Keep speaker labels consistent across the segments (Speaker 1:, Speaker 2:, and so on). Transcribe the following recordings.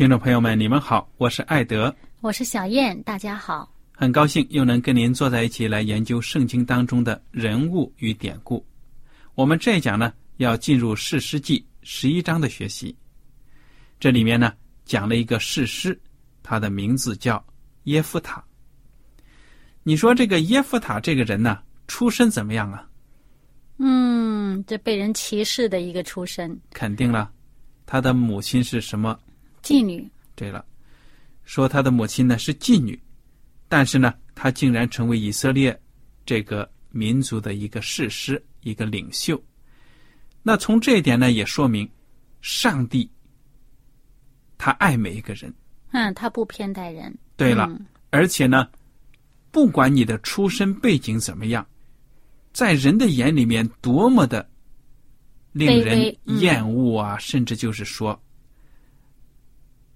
Speaker 1: 听众朋友们，你们好，我是艾德，
Speaker 2: 我是小燕，大家好，
Speaker 1: 很高兴又能跟您坐在一起来研究圣经当中的人物与典故。我们这一讲呢，要进入士师记十一章的学习。这里面呢，讲了一个士师，他的名字叫耶夫塔。你说这个耶夫塔这个人呢，出身怎么样啊？
Speaker 2: 嗯，这被人歧视的一个出身。
Speaker 1: 肯定了，他的母亲是什么？
Speaker 2: 妓女。
Speaker 1: 对了，说他的母亲呢是妓女，但是呢，他竟然成为以色列这个民族的一个士师、一个领袖。那从这一点呢，也说明上帝他爱每一个人。
Speaker 2: 嗯，他不偏待人。
Speaker 1: 对了，而且呢，不管你的出身背景怎么样，在人的眼里面多么的令人厌恶啊，甚至就是说。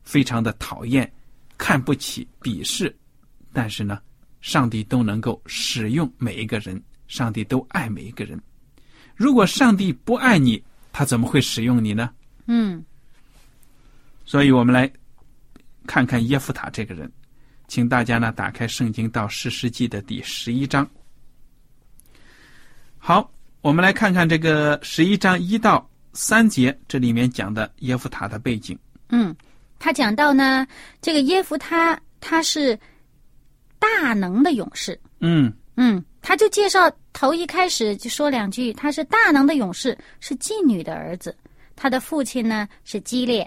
Speaker 1: 非常的讨厌、看不起、鄙视，但是呢，上帝都能够使用每一个人，上帝都爱每一个人。如果上帝不爱你，他怎么会使用你呢？
Speaker 2: 嗯。
Speaker 1: 所以我们来看看耶夫塔这个人，请大家呢打开圣经到士师记的第十一章。好，我们来看看这个十一章一到三节，这里面讲的耶夫塔的背景。
Speaker 2: 嗯。他讲到呢，这个耶夫他他是大能的勇士。
Speaker 1: 嗯
Speaker 2: 嗯，他就介绍头一开始就说两句，他是大能的勇士，是妓女的儿子。他的父亲呢是基列。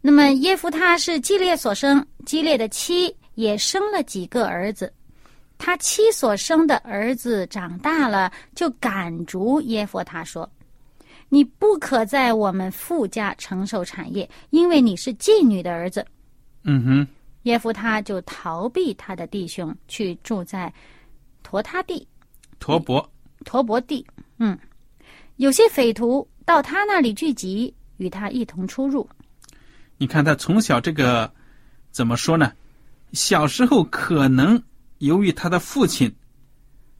Speaker 2: 那么耶夫他是基列所生，基列的妻也生了几个儿子。他妻所生的儿子长大了，就赶逐耶夫他说。你不可在我们富家承受产业，因为你是妓女的儿子。
Speaker 1: 嗯哼，
Speaker 2: 耶夫他就逃避他的弟兄，去住在陀他地、
Speaker 1: 陀伯、
Speaker 2: 陀伯地。嗯，有些匪徒到他那里聚集，与他一同出入。
Speaker 1: 你看他从小这个怎么说呢？小时候可能由于他的父亲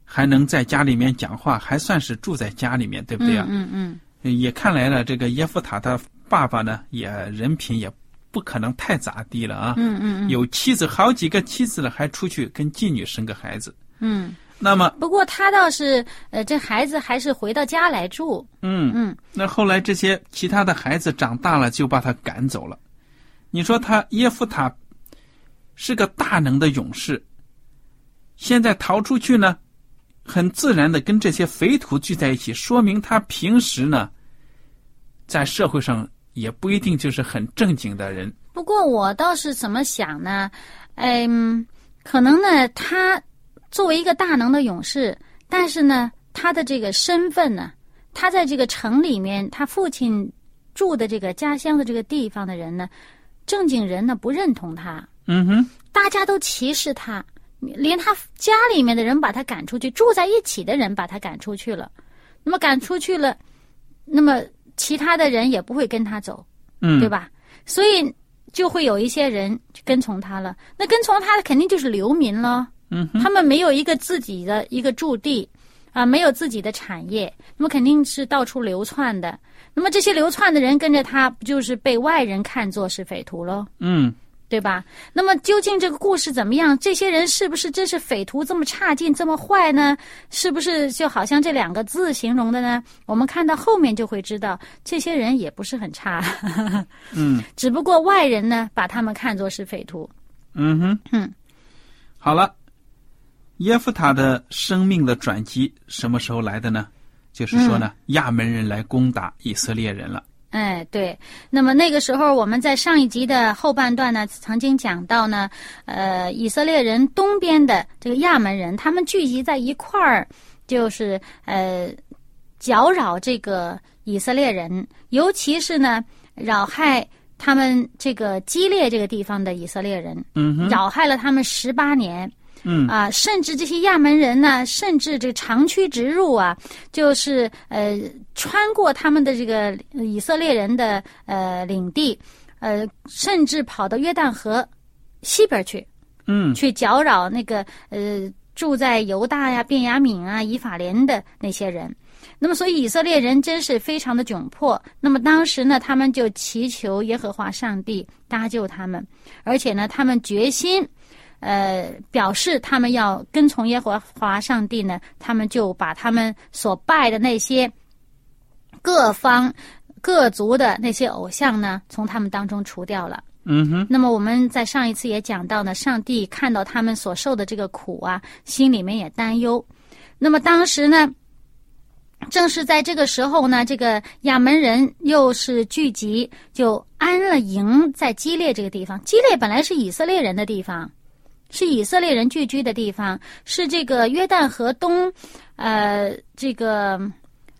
Speaker 1: 还能在家里面讲话，还算是住在家里面，对不对啊？
Speaker 2: 嗯嗯。
Speaker 1: 也看来呢，这个耶夫塔他爸爸呢，也人品也不可能太咋地了啊。
Speaker 2: 嗯嗯
Speaker 1: 有妻子好几个妻子了，还出去跟妓女生个孩子。
Speaker 2: 嗯。
Speaker 1: 那么。
Speaker 2: 不过他倒是，呃，这孩子还是回到家来住。
Speaker 1: 嗯
Speaker 2: 嗯。
Speaker 1: 那后来这些其他的孩子长大了，就把他赶走了。你说他耶夫塔是个大能的勇士，现在逃出去呢？很自然的跟这些匪徒聚在一起，说明他平时呢，在社会上也不一定就是很正经的人。
Speaker 2: 不过我倒是怎么想呢？嗯，可能呢，他作为一个大能的勇士，但是呢，他的这个身份呢，他在这个城里面，他父亲住的这个家乡的这个地方的人呢，正经人呢不认同他。
Speaker 1: 嗯哼，
Speaker 2: 大家都歧视他。连他家里面的人把他赶出去，住在一起的人把他赶出去了，那么赶出去了，那么其他的人也不会跟他走，
Speaker 1: 嗯，
Speaker 2: 对？吧？所以就会有一些人跟从他了。那跟从他的肯定就是流民了。
Speaker 1: 嗯，
Speaker 2: 他们没有一个自己的一个驻地啊，没有自己的产业，那么肯定是到处流窜的。那么这些流窜的人跟着他，不就是被外人看作是匪徒喽？
Speaker 1: 嗯
Speaker 2: 对吧？那么究竟这个故事怎么样？这些人是不是真是匪徒这么差劲、这么坏呢？是不是就好像这两个字形容的呢？我们看到后面就会知道，这些人也不是很差，
Speaker 1: 嗯
Speaker 2: 只不过外人呢把他们看作是匪徒。
Speaker 1: 嗯哼，
Speaker 2: 嗯，
Speaker 1: 好了，耶夫塔的生命的转机什么时候来的呢？就是说呢，亚门人来攻打以色列人了。
Speaker 2: 哎，对。那么那个时候，我们在上一集的后半段呢，曾经讲到呢，呃，以色列人东边的这个亚门人，他们聚集在一块儿，就是呃，搅扰这个以色列人，尤其是呢，扰害他们这个激烈这个地方的以色列人，
Speaker 1: 嗯哼，
Speaker 2: 扰害了他们十八年。
Speaker 1: 嗯
Speaker 2: 啊，甚至这些亚门人呢，甚至这个长驱直入啊，就是呃，穿过他们的这个以色列人的呃领地，呃，甚至跑到约旦河西边去，
Speaker 1: 嗯
Speaker 2: 去搅扰那个呃住在犹大呀、便雅悯啊、以法莲的那些人。那么，所以以色列人真是非常的窘迫。那么当时呢，他们就祈求耶和华上帝搭救他们，而且呢，他们决心。呃，表示他们要跟从耶和华上帝呢，他们就把他们所拜的那些各方各族的那些偶像呢，从他们当中除掉了。
Speaker 1: 嗯哼，
Speaker 2: 那么我们在上一次也讲到呢，上帝看到他们所受的这个苦啊，心里面也担忧。那么当时呢，正是在这个时候呢，这个亚门人又是聚集，就安了营在基列这个地方。基列本来是以色列人的地方，是以色列人聚居的地方，是这个约旦河东，呃，这个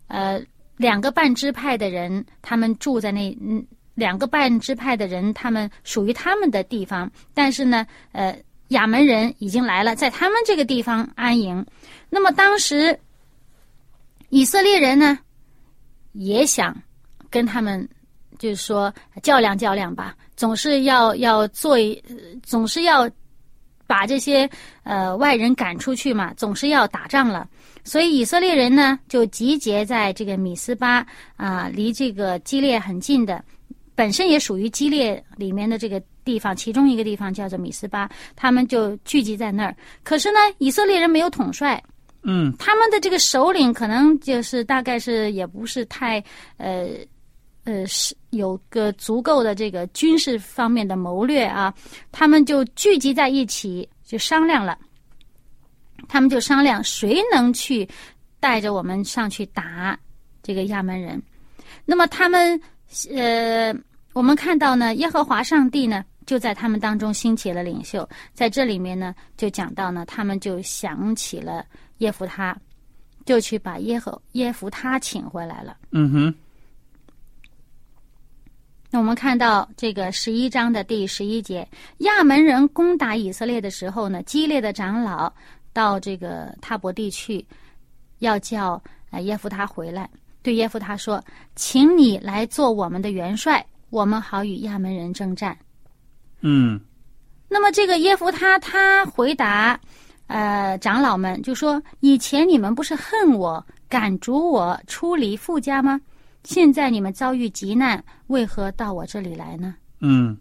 Speaker 2: 呃两个半支派的人，他们住在那嗯。两个半支派的人，他们属于他们的地方，但是呢，呃，亚门人已经来了，在他们这个地方安营。那么当时以色列人呢，也想跟他们，就是说较量较量吧，总是要要做一，总是要把这些呃外人赶出去嘛，总是要打仗了。所以以色列人呢，就集结在这个米斯巴啊、离这个基列很近的。本身也属于基列里面的这个地方，其中一个地方叫做米斯巴，他们就聚集在那儿。可是呢，以色列人没有统帅，
Speaker 1: 嗯
Speaker 2: 他们的这个首领可能就是大概是也不是太呃呃是有个足够的这个军事方面的谋略啊，他们就聚集在一起就商量了，他们就商量谁能去带着我们上去打这个亚门人。那么他们呃，我们看到呢，耶和华上帝呢就在他们当中兴起了领袖，在这里面呢就讲到呢，他们就想起了耶夫他，就去把耶和耶夫他请回来了。
Speaker 1: 嗯哼，
Speaker 2: 那我们看到这个十一章的第十一节，亚门人攻打以色列的时候呢，激烈的长老到这个塔伯地去，要叫呃耶夫他回来，对耶夫他说：“请你来做我们的元帅，我们好与亚门人征战。”
Speaker 1: 嗯
Speaker 2: 那么这个耶夫他他回答，呃，长老们就说：“以前你们不是恨我、赶逐我出离父家吗？现在你们遭遇急难，为何到我这里来呢？”
Speaker 1: 嗯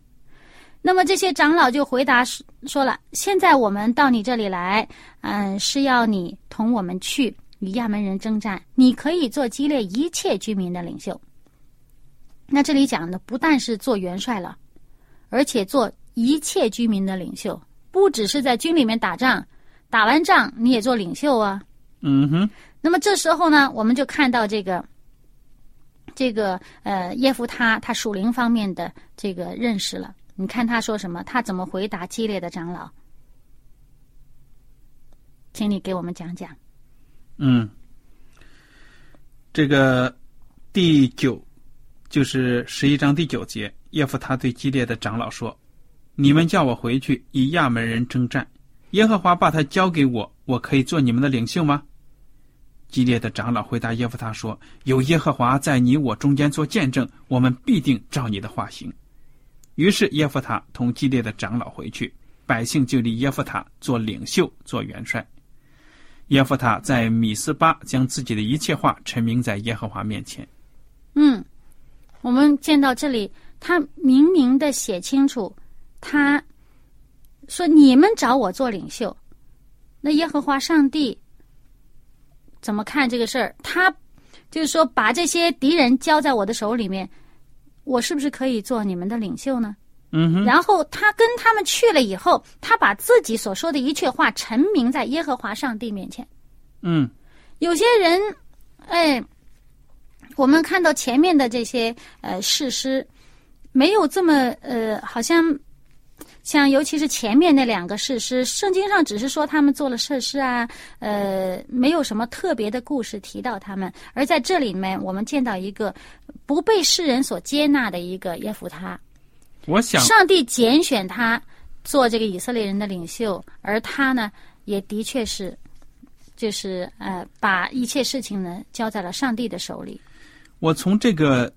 Speaker 2: 那么这些长老就回答说说了：“现在我们到你这里来，嗯，是要你同我们去与亚门人征战，你可以做激烈一切居民的领袖。”那这里讲的不但是做元帅了，而且做一切居民的领袖，不只是在军里面打仗，打完仗你也做领袖啊。
Speaker 1: 嗯哼，
Speaker 2: 那么这时候呢，我们就看到这个，这个呃耶夫他他属灵方面的这个认识了。你看他说什么？他怎么回答激烈的长老？请你给我们讲讲。
Speaker 1: 嗯，这个第九就是十一章第九节，耶夫他对激烈的长老说：“你们叫我回去与亚门人征战，耶和华把他交给我，我可以做你们的领袖吗？”激烈的长老回答耶夫他说：“有耶和华在你我中间做见证，我们必定照你的话行。”于是耶夫塔同基列的长老回去，百姓就立耶夫塔做领袖、做元帅。耶夫塔在米斯巴将自己的一切话陈明在耶和华面前。
Speaker 2: 嗯，我们见到这里，他明明的写清楚，他说：“你们找我做领袖。”那耶和华上帝怎么看这个事儿？他就是说，把这些敌人交在我的手里面，我是不是可以做你们的领袖呢？
Speaker 1: 嗯哼。
Speaker 2: 然后他跟他们去了以后，他把自己所说的一切话陈明在耶和华上帝面前。
Speaker 1: 嗯，
Speaker 2: 有些人，哎，我们看到前面的这些呃事实，没有这么呃，好像像尤其是前面那两个事师，圣经上只是说他们做了设施啊，呃，没有什么特别的故事提到他们。而在这里面，我们见到一个不被世人所接纳的一个耶夫他，
Speaker 1: 我想
Speaker 2: 上帝拣选他做这个以色列人的领袖，而他呢，也的确是。就是呃，把一切事情呢交在了上帝的手里。
Speaker 1: 我从这个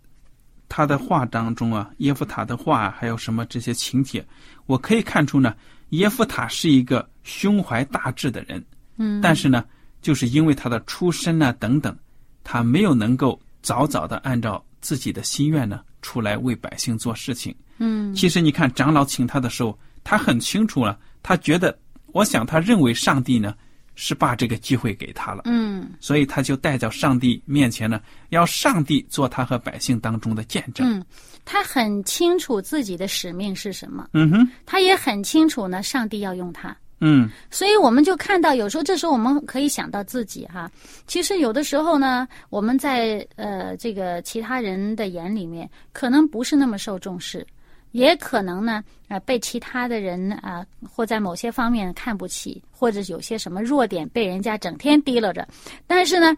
Speaker 1: 他的话当中啊，耶夫塔的话，还有什么这些情节，我可以看出呢，耶夫塔是一个胸怀大志的人。
Speaker 2: 嗯。
Speaker 1: 但是呢，就是因为他的出身啊等等，他没有能够早早的按照自己的心愿呢出来为百姓做事情。
Speaker 2: 嗯。
Speaker 1: 其实你看，长老请他的时候，他很清楚了，他觉得，我想他认为上帝呢。是把这个机会给他了，
Speaker 2: 嗯，
Speaker 1: 所以他就带到上帝面前呢，要上帝做他和百姓当中的见证。
Speaker 2: 嗯，他很清楚自己的使命是什么，
Speaker 1: 嗯哼，
Speaker 2: 他也很清楚呢，上帝要用他。
Speaker 1: 嗯，
Speaker 2: 所以我们就看到，有时候这时候我们可以想到自己哈，其实有的时候呢，我们在呃这个其他人的眼里面，可能不是那么受重视。也可能呢，啊，被其他的人啊，或在某些方面看不起，或者有些什么弱点被人家整天提溜着。但是呢，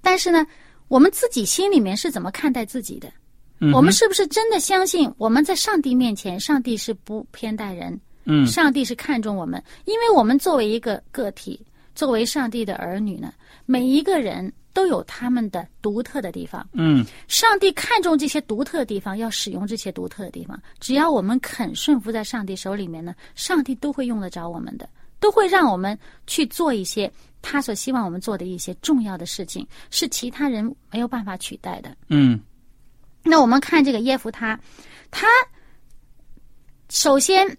Speaker 2: 但是呢，我们自己心里面是怎么看待自己的？我们是不是真的相信我们在上帝面前，上帝是不偏待人？
Speaker 1: 嗯，
Speaker 2: 上帝是看重我们，因为我们作为一个个体，作为上帝的儿女呢，每一个人。都有他们的独特的地方。
Speaker 1: 嗯，
Speaker 2: 上帝看重这些独特的地方，要使用这些独特的地方。只要我们肯顺服在上帝手里面呢，上帝都会用得着我们的，都会让我们去做一些他所希望我们做的一些重要的事情，是其他人没有办法取代的。
Speaker 1: 嗯，
Speaker 2: 那我们看这个耶夫他，他首先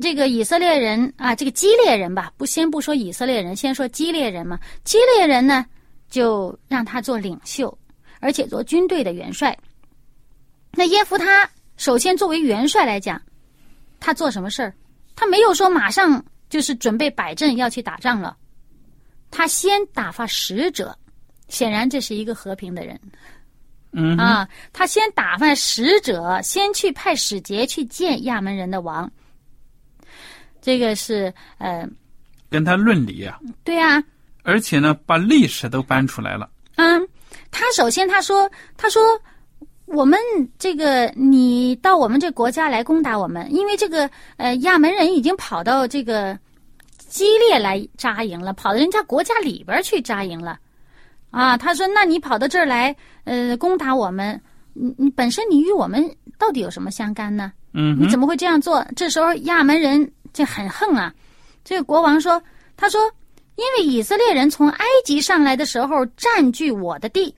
Speaker 2: 这个以色列人啊，这个基列人吧，不先不说以色列人，先说基列人嘛。基列人呢？就让他做领袖，而且做军队的元帅。那耶夫他首先作为元帅来讲，他做什么事儿？他没有说马上就是准备摆阵要去打仗了，他先打发使者。显然这是一个和平的人，
Speaker 1: 嗯
Speaker 2: 啊，他先打发使者，先去派使节去见亚门人的王。这个是呃，
Speaker 1: 跟他论理啊。
Speaker 2: 对啊。
Speaker 1: 而且呢，把历史都搬出来了。
Speaker 2: 嗯，他首先他说，他说我们这个你到我们这国家来攻打我们，因为这个呃亚门人已经跑到这个激烈来扎营了，跑到人家国家里边去扎营了。啊，他说，那你跑到这儿来呃攻打我们，你你本身你与我们到底有什么相干呢？
Speaker 1: 嗯，
Speaker 2: 你怎么会这样做？这时候亚门人就很横啊。这个国王说，他说。因为以色列人从埃及上来的时候占据我的地，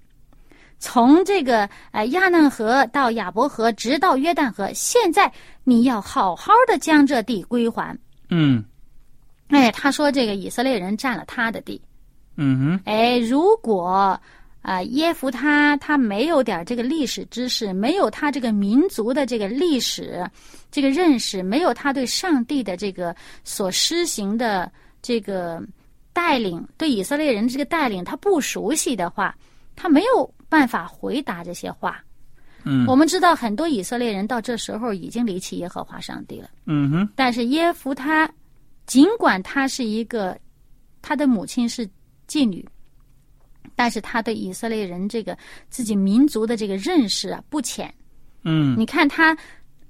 Speaker 2: 从这个呃亚嫩河到亚伯河，直到约旦河。现在你要好好的将这地归还。
Speaker 1: 嗯，
Speaker 2: 哎，他说这个以色列人占了他的地。
Speaker 1: 嗯哼。
Speaker 2: 哎，如果啊耶夫他他没有点这个历史知识，没有他这个民族的这个历史这个认识，没有他对上帝的这个所施行的这个。带领对以色列人这个带领，他不熟悉的话，他没有办法回答这些话。
Speaker 1: 嗯，
Speaker 2: 我们知道很多以色列人到这时候已经离弃耶和华上帝了。
Speaker 1: 嗯哼。
Speaker 2: 但是耶夫他，尽管他是一个，他的母亲是妓女，但是他对以色列人这个自己民族的这个认识啊不浅。
Speaker 1: 嗯，
Speaker 2: 你看他，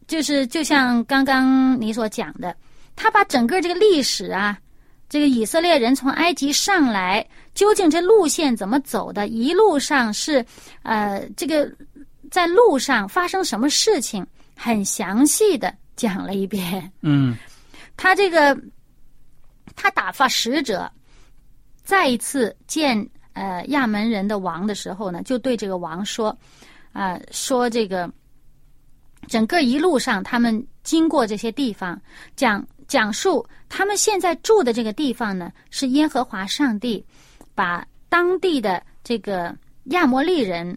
Speaker 2: 就是就像刚刚你所讲的，他把整个这个历史啊。这个以色列人从埃及上来，究竟这路线怎么走的，一路上是呃这个在路上发生什么事情，很详细的讲了一遍。
Speaker 1: 嗯
Speaker 2: 他这个他打发使者再一次见呃亚门人的王的时候呢，就对这个王说，啊、说这个整个一路上他们经过这些地方，讲讲述他们现在住的这个地方呢，是耶和华上帝把当地的这个亚摩利人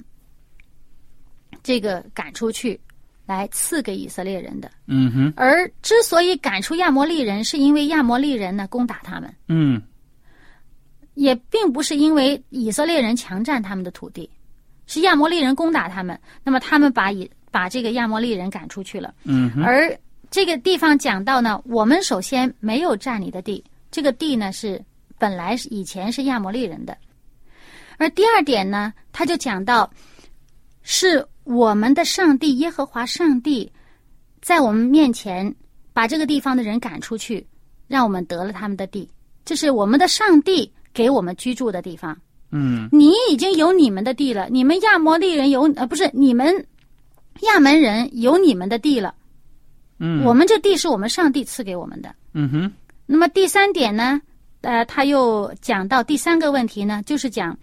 Speaker 2: 这个赶出去，来赐给以色列人的。
Speaker 1: 嗯哼
Speaker 2: 而之所以赶出亚摩利人，是因为亚摩利人呢攻打他们，
Speaker 1: 嗯
Speaker 2: 也并不是因为以色列人强占他们的土地，是亚摩利人攻打他们。那么他们把以把这个亚摩利人赶出去了。
Speaker 1: 嗯
Speaker 2: 而这个地方讲到呢，我们首先没有占你的地，这个地呢是本来是以前是亚摩利人的。而第二点呢，他就讲到，是我们的上帝耶和华上帝，在我们面前把这个地方的人赶出去，让我们得了他们的地，这是我们的上帝给我们居住的地方。
Speaker 1: 嗯
Speaker 2: 你已经有你们的地了，你们亚摩利人有呃不是你们亚门人有你们的地了。
Speaker 1: 嗯，
Speaker 2: 我们这地是我们上帝赐给我们的。
Speaker 1: 嗯哼
Speaker 2: 那么第三点呢，呃，他又讲到第三个问题呢，就是讲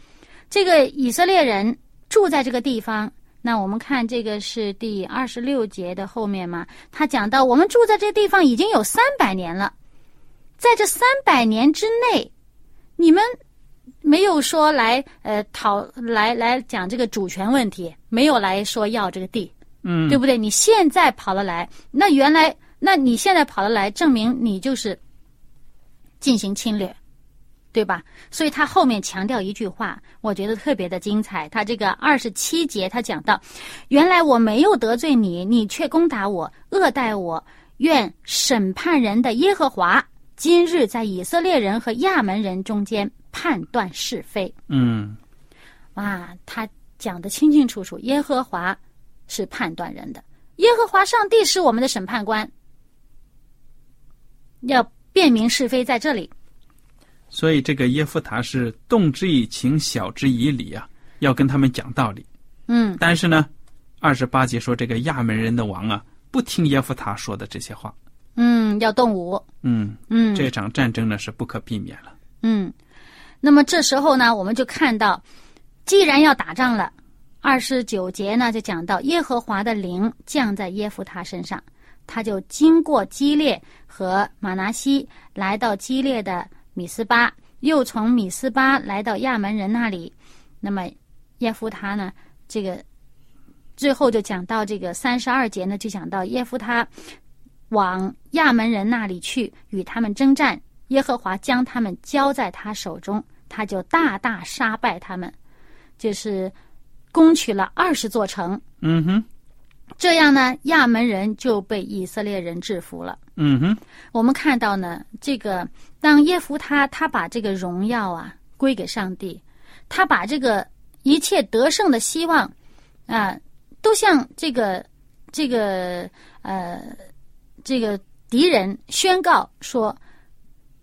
Speaker 2: 这个以色列人住在这个地方。那我们看这个是第二十六节的后面嘛，他讲到我们住在这地方已经有三百年了，在这三百年之内，你们没有说来呃讨来来讲这个主权问题，没有来说要这个地，
Speaker 1: 嗯
Speaker 2: 对不对？你现在跑了来，那原来，那你现在跑了来，证明你就是进行侵略，对吧？所以他后面强调一句话，我觉得特别的精彩。他这个二十七节，他讲到，原来我没有得罪你，你却攻打我，恶待我。愿审判人的耶和华今日在以色列人和亚门人中间判断是非。
Speaker 1: 嗯
Speaker 2: 哇，他讲的清清楚楚，耶和华是判断人的，耶和华上帝是我们的审判官，要辨明是非在这里。
Speaker 1: 所以这个耶夫塔是动之以情，晓之以理啊，要跟他们讲道理。
Speaker 2: 嗯
Speaker 1: 但是呢，二十八节说这个亚门人的王啊，不听耶夫塔说的这些话。
Speaker 2: 嗯，要动武。
Speaker 1: 嗯，
Speaker 2: 嗯
Speaker 1: 这场战争呢是不可避免了。
Speaker 2: 嗯，那么这时候呢，我们就看到，既然要打仗了，二十九节呢就讲到耶和华的灵降在耶夫他身上，他就经过基列和马拿西，来到基列的米斯巴，又从米斯巴来到亚门人那里。那么耶夫他呢，这个最后就讲到这个三十二节呢，就讲到耶夫他往亚门人那里去，与他们征战。耶和华将他们交在他手中，他就大大杀败他们，就是攻取了二十座城。
Speaker 1: 嗯哼，
Speaker 2: 这样呢，亚门人就被以色列人制服了。
Speaker 1: 嗯哼，
Speaker 2: 我们看到呢，这个当耶夫他他把这个荣耀啊归给上帝，他把这个一切得胜的希望啊，都向这个这个呃这个敌人宣告说，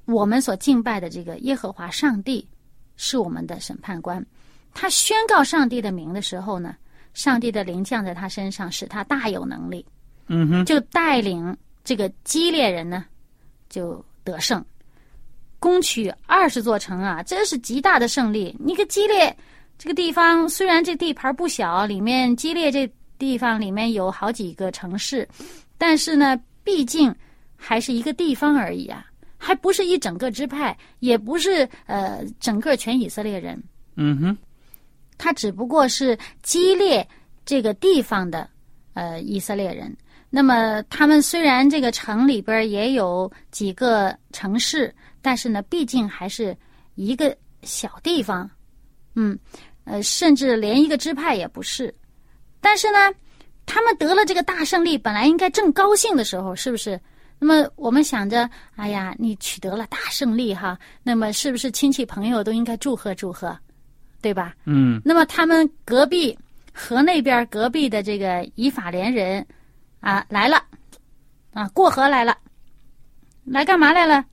Speaker 2: 我们所敬拜的这个耶和华上帝是我们的审判官。他宣告上帝的名的时候呢，上帝的灵降在他身上，使他大有能力。
Speaker 1: 嗯哼，
Speaker 2: 就带领这个基列人呢，就得胜，攻取二十座城啊，这是极大的胜利。你个基列这个地方，虽然这地盘不小，里面基列这地方里面有好几个城市，但是呢，毕竟还是一个地方而已啊，还不是一整个支派，也不是呃整个全以色列人。
Speaker 1: 嗯哼，
Speaker 2: 他只不过是激烈这个地方的呃以色列人。那么他们虽然这个城里边也有几个城市，但是呢，毕竟还是一个小地方，嗯，呃，甚至连一个支派也不是。但是呢，他们得了这个大胜利，本来应该正高兴的时候，是不是？那么我们想着，哎呀，你取得了大胜利哈，那么是不是亲戚朋友都应该祝贺祝贺，对吧？
Speaker 1: 嗯
Speaker 2: 那么他们隔壁河那边隔壁的这个以法连人啊来了，啊过河来了，来干嘛来了？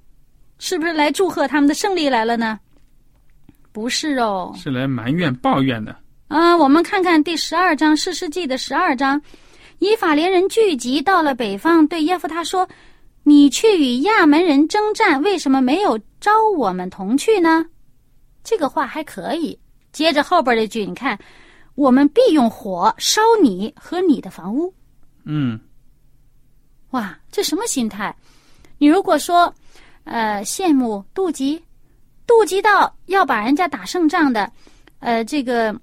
Speaker 2: 是不是来祝贺他们的胜利来了呢？不是哦，
Speaker 1: 是来埋怨抱怨的。
Speaker 2: 啊，我们看看第十二章《士师记》的十二章，以法连人聚集到了北方，对耶夫他说：“你去与亚门人征战，为什么没有招我们同去呢？”这个话还可以。接着后边这句，你看，我们必用火烧你和你的房屋。
Speaker 1: 嗯，
Speaker 2: 哇，这什么心态？你如果说，呃，羡慕、妒忌，妒忌到要把人家打胜仗的，呃，这个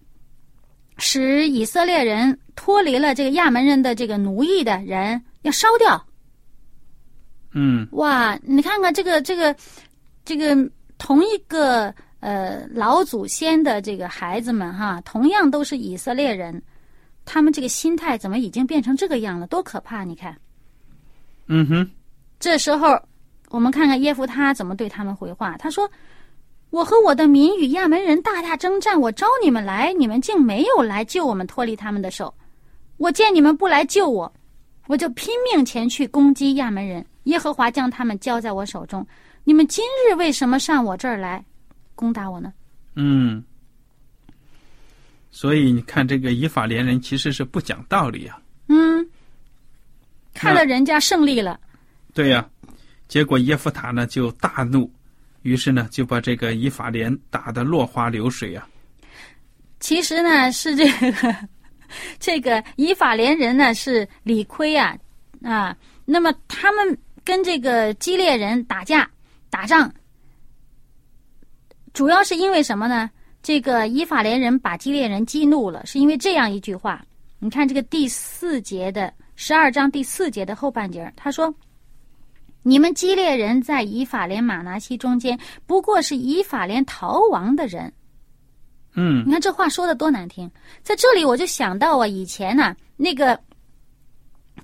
Speaker 2: 使以色列人脱离了这个亚门人的这个奴役的人，要烧掉。
Speaker 1: 嗯，
Speaker 2: 哇，你看看这个这个这个同一个呃老祖先的这个孩子们哈，同样都是以色列人，他们这个心态怎么已经变成这个样了？多可怕！你看，
Speaker 1: 嗯哼，
Speaker 2: 这时候我们看看耶夫他怎么对他们回话。他说：“我和我的民与亚门人大大征战，我招你们来，你们竟没有来救我们脱离他们的手。我见你们不来救我，我就拼命前去攻击亚门人。耶和华将他们交在我手中。你们今日为什么上我这儿来攻打我呢？
Speaker 1: 嗯。所以你看，这个以法连人其实是不讲道理啊。
Speaker 2: 嗯，看了人家胜利了，
Speaker 1: 对呀、结果耶夫塔呢就大怒，于是呢就把这个以法连打得落花流水啊。
Speaker 2: 其实呢是这个 这个以法连人呢是理亏啊啊，那么他们跟这个基列人打架打仗，主要是因为什么呢？这个以法连人把基列人激怒了，是因为这样一句话。你看这个第四节的十二章第四节的后半截，他说：“你们基列人在以法莲马拿西中间，不过是以法莲逃亡的人。”
Speaker 1: 嗯
Speaker 2: 你看这话说的多难听，在这里我就想到啊，以前呢、那个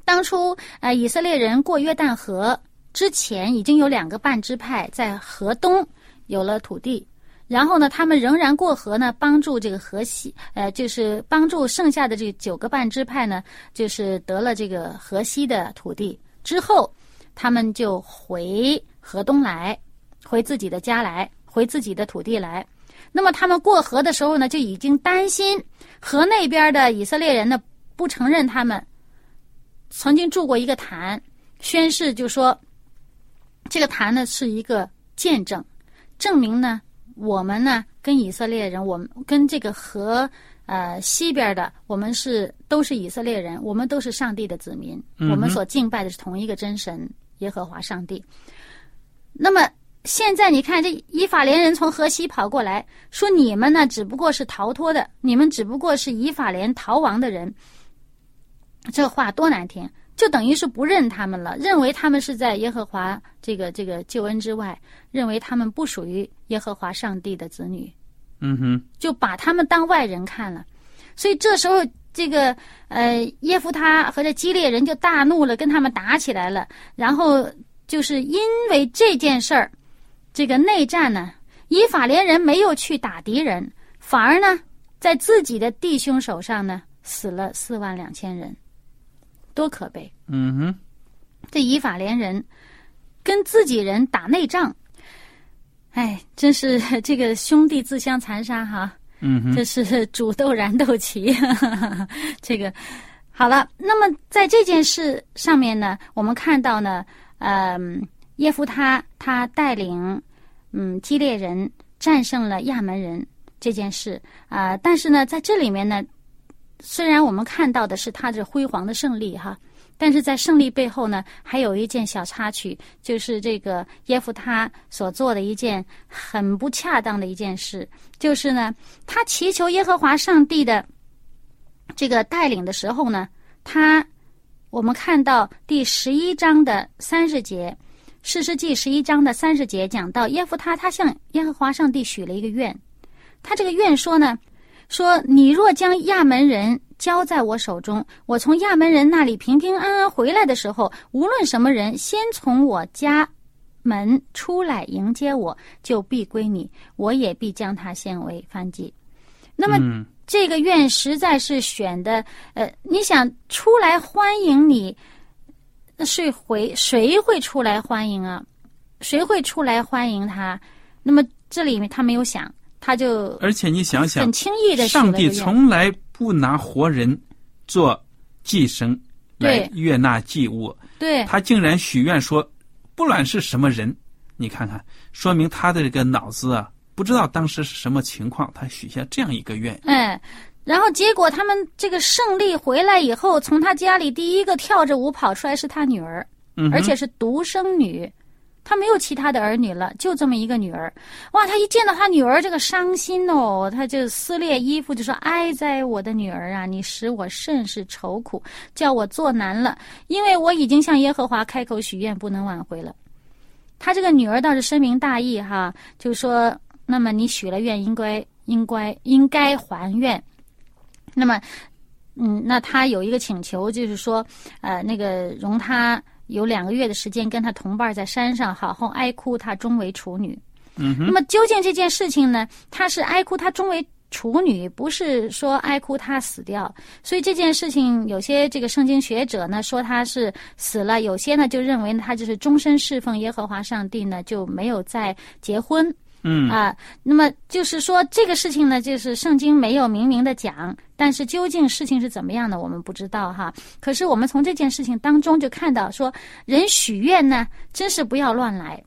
Speaker 2: 当初呃以色列人过约旦河之前，已经有两个半支派在河东有了土地，然后呢，他们仍然过河呢，帮助这个河西，呃，就是帮助剩下的这九个半支派呢，就是得了这个河西的土地之后，他们就回河东来，回自己的家来，回自己的土地来。那么他们过河的时候呢，就已经担心河那边的以色列人呢不承认他们。曾经住过一个坛，宣誓就说，这个坛呢是一个见证，证明呢我们呢跟以色列人，我们跟这个河呃西边的，我们是都是以色列人，我们都是上帝的子民，
Speaker 1: 嗯
Speaker 2: 我们所敬拜的是同一个真神耶和华上帝。那么现在你看，这以法连人从河西跑过来，说你们呢只不过是逃脱的，你们只不过是以法连逃亡的人。这话多难听，就等于是不认他们了，认为他们是在耶和华这个这个救恩之外，认为他们不属于耶和华上帝的子女，
Speaker 1: 嗯哼，
Speaker 2: 就把他们当外人看了。所以这时候，这个呃耶夫他和这基列人就大怒了，跟他们打起来了。然后就是因为这件事儿，这个内战呢，以法连人没有去打敌人，反而呢，在自己的弟兄手上呢，死了四万两千人，多可悲！
Speaker 1: 嗯哼，
Speaker 2: 这以法连人跟自己人打内仗，哎，真是 这个兄弟自相残杀哈。
Speaker 1: 嗯哼，
Speaker 2: 这是 煮豆燃豆萁，这个好了。那么在这件事上面呢，我们看到呢，嗯，耶夫他他带领嗯基列人战胜了亚门人这件事啊、但是呢，在这里面呢，虽然我们看到的是他这辉煌的胜利哈。但是在胜利背后呢，还有一件小插曲，就是这个耶夫他所做的一件很不恰当的一件事，就是呢，他祈求耶和华上帝的这个带领的时候呢，他我们看到第十一章的三十节，《士师记》十一章的三十节讲到耶夫他他向耶和华上帝许了一个愿，他这个愿说呢，说你若将亚门人交在我手中，我从亚门人那里平平安安回来的时候，无论什么人先从我家门出来迎接我，就必归你，我也必将他献为燔祭。那么
Speaker 1: 嗯
Speaker 2: 这个愿实在是选的，呃，你想出来欢迎你，那是回谁会出来欢迎啊？谁会出来欢迎他？那么这里面他没有想，他就
Speaker 1: 而且你想想，
Speaker 2: 很轻易的
Speaker 1: 上帝从来不拿活人做寄生来悦纳祭物，
Speaker 2: 对，
Speaker 1: 他竟然许愿说，不管是什么人，你看看，说明他的这个脑子啊，不知道当时是什么情况，他许下这样一个愿。
Speaker 2: 哎，然后结果他们这个胜利回来以后，从他家里第一个跳着舞跑出来是他女儿，而且是独生女。他没有其他的儿女了，就这么一个女儿。哇，他一见到他女儿，这个伤心哦，他就撕裂衣服，就说：“哀哉，我的女儿啊，你使我甚是愁苦，叫我作难了，因为我已经向耶和华开口许愿，不能挽回了。”他这个女儿倒是深明大义哈，就说：“那么你许了愿，应该应该应该还愿。”那么，嗯，那他有一个请求，就是说，呃，那个容他。有两个月的时间跟他同伴在山上好好哀哭，他终为处女。
Speaker 1: 嗯，
Speaker 2: 那么究竟这件事情呢？他是哀哭他终为处女，不是说哀哭他死掉。所以这件事情，有些这个圣经学者呢说他是死了，有些呢就认为他就是终身侍奉耶和华上帝呢，就没有再结婚。
Speaker 1: 嗯
Speaker 2: 啊，那么就是说这个事情呢，就是圣经没有明明的讲，但是究竟事情是怎么样的，我们不知道哈。可是我们从这件事情当中就看到，说人许愿呢，真是不要乱来。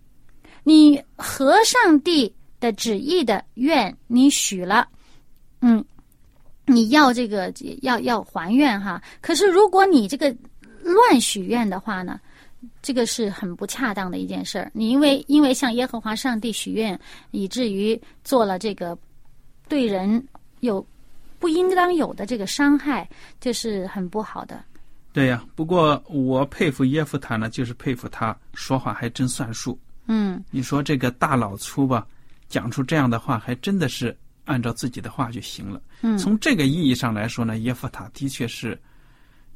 Speaker 2: 你和上帝的旨意的愿，你许了，嗯，你要这个要要还愿哈。可是如果你这个乱许愿的话呢？这个是很不恰当的一件事儿。你因为因为向耶和华上帝许愿，以至于做了这个对人有不应当有的这个伤害，这是很不好的。
Speaker 1: 对呀，不过我佩服耶夫塔呢，就是佩服他说话还真算数。
Speaker 2: 嗯，
Speaker 1: 你说这个大老粗吧，讲出这样的话，还真的是按照自己的话就行了。
Speaker 2: 嗯，
Speaker 1: 从这个意义上来说呢，耶夫塔的确是。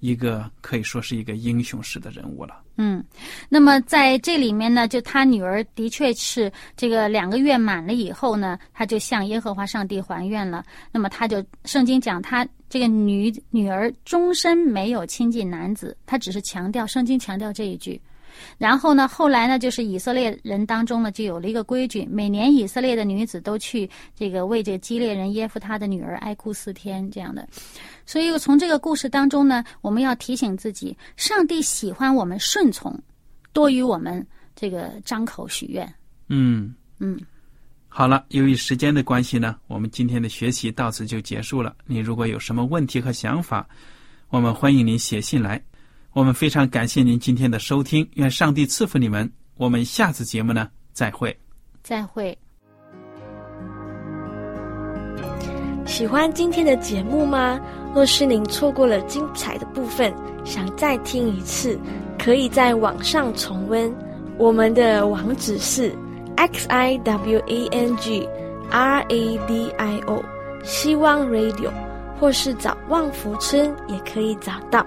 Speaker 1: 一个可以说是一个英雄式的人物了。
Speaker 2: 嗯，那么在这里面呢，就他女儿的确是这个两个月满了以后呢，他就向耶和华上帝还愿了。那么他就圣经讲他这个女女儿终身没有亲近男子，他只是强调圣经强调这一句。然后呢，后来呢，就是以色列人当中呢，就有了一个规矩，每年以色列的女子都去这个为这个基列人耶夫他的女儿哀哭四天这样的。所以从这个故事当中呢，我们要提醒自己，上帝喜欢我们顺从，多于我们这个张口许愿。
Speaker 1: 嗯
Speaker 2: 嗯，
Speaker 1: 好了，由于时间的关系呢，我们今天的学习到此就结束了。你如果有什么问题和想法，我们欢迎您写信来。我们非常感谢您今天的收听，愿上帝赐福你们。我们下次节目呢，再会。
Speaker 2: 再会。
Speaker 3: 喜欢今天的节目吗？若是您错过了精彩的部分，想再听一次，可以在网上重温。我们的网址是 x i w a n g r a d i o，希望 Radio，或是找旺福村也可以找到。